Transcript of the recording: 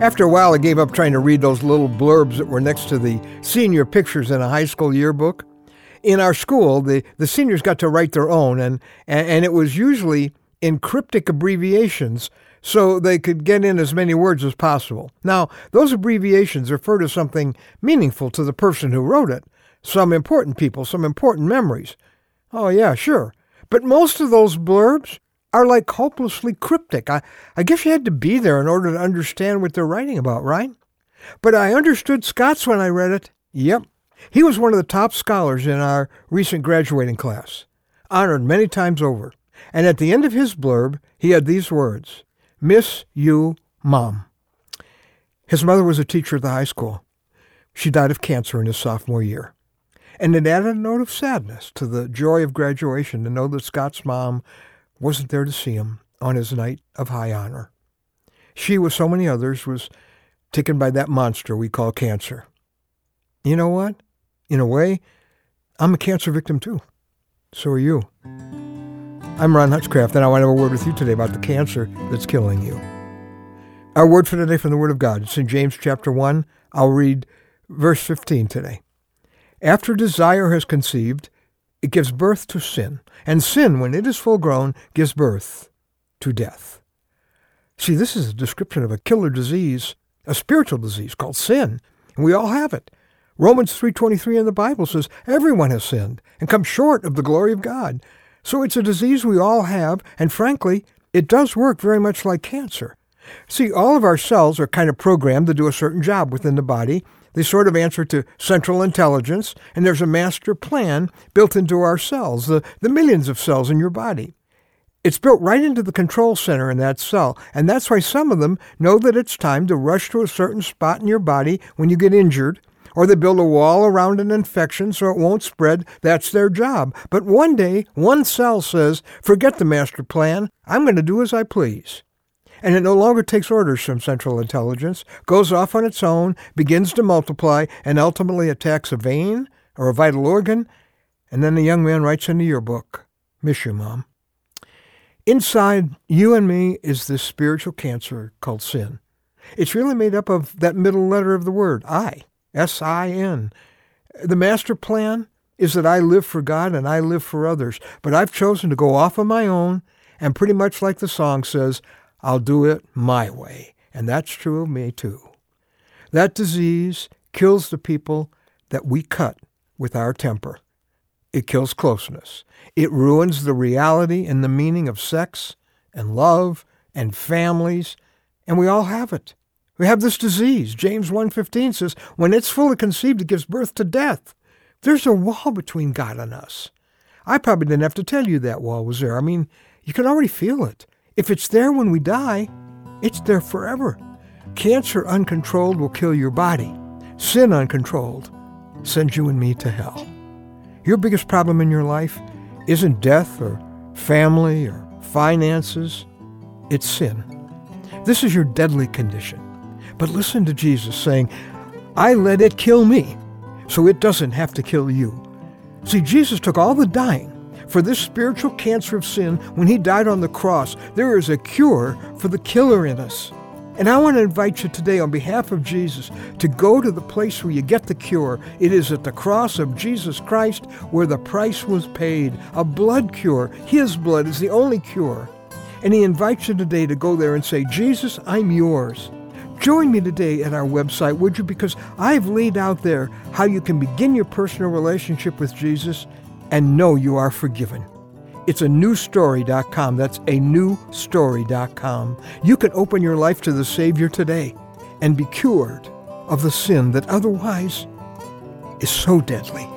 After a while, I gave up trying to read those little blurbs that were next to the senior pictures in a high school yearbook. In our school, the, the seniors got to write their own, and, and it was usually in cryptic abbreviations so they could get in as many words as possible. Now, those abbreviations refer to something meaningful to the person who wrote it, some important people, some important memories. Oh, yeah, sure. But most of those blurbs are like hopelessly cryptic. I, I guess you had to be there in order to understand what they're writing about, right? But I understood Scott's when I read it. Yep. He was one of the top scholars in our recent graduating class, honored many times over. And at the end of his blurb, he had these words Miss you, Mom. His mother was a teacher at the high school. She died of cancer in his sophomore year. And it added a note of sadness to the joy of graduation to know that Scott's mom wasn't there to see him on his night of high honor. She, with so many others, was taken by that monster we call cancer. You know what? In a way, I'm a cancer victim too. So are you. I'm Ron Hutchcraft, and I want to have a word with you today about the cancer that's killing you. Our word for today from the Word of God. It's in James chapter 1. I'll read verse 15 today. After desire has conceived, it gives birth to sin. And sin, when it is full grown, gives birth to death. See, this is a description of a killer disease, a spiritual disease called sin. And we all have it. Romans 3.23 in the Bible says everyone has sinned and come short of the glory of God. So it's a disease we all have, and frankly, it does work very much like cancer. See, all of our cells are kind of programmed to do a certain job within the body, they sort of answer to central intelligence, and there's a master plan built into our cells, the, the millions of cells in your body. It's built right into the control center in that cell, and that's why some of them know that it's time to rush to a certain spot in your body when you get injured, or they build a wall around an infection so it won't spread. That's their job. But one day, one cell says, forget the master plan, I'm going to do as I please and it no longer takes orders from Central Intelligence, goes off on its own, begins to multiply, and ultimately attacks a vein or a vital organ, and then the young man writes in the yearbook, Miss you, Mom. Inside you and me is this spiritual cancer called sin. It's really made up of that middle letter of the word, I, S-I-N. The master plan is that I live for God and I live for others, but I've chosen to go off on my own, and pretty much like the song says, I'll do it my way. And that's true of me too. That disease kills the people that we cut with our temper. It kills closeness. It ruins the reality and the meaning of sex and love and families, and we all have it. We have this disease. James 1:15 says, "When it's fully conceived, it gives birth to death." There's a wall between God and us. I probably didn't have to tell you that wall was there. I mean, you can already feel it. If it's there when we die, it's there forever. Cancer uncontrolled will kill your body. Sin uncontrolled sends you and me to hell. Your biggest problem in your life isn't death or family or finances, it's sin. This is your deadly condition. But listen to Jesus saying, I let it kill me so it doesn't have to kill you. See, Jesus took all the dying for this spiritual cancer of sin when he died on the cross. There is a cure for the killer in us. And I want to invite you today, on behalf of Jesus, to go to the place where you get the cure. It is at the cross of Jesus Christ where the price was paid, a blood cure. His blood is the only cure. And he invites you today to go there and say, Jesus, I'm yours. Join me today at our website, would you? Because I've laid out there how you can begin your personal relationship with Jesus and know you are forgiven. It's a newstory.com. That's a newstory.com. You can open your life to the Savior today and be cured of the sin that otherwise is so deadly.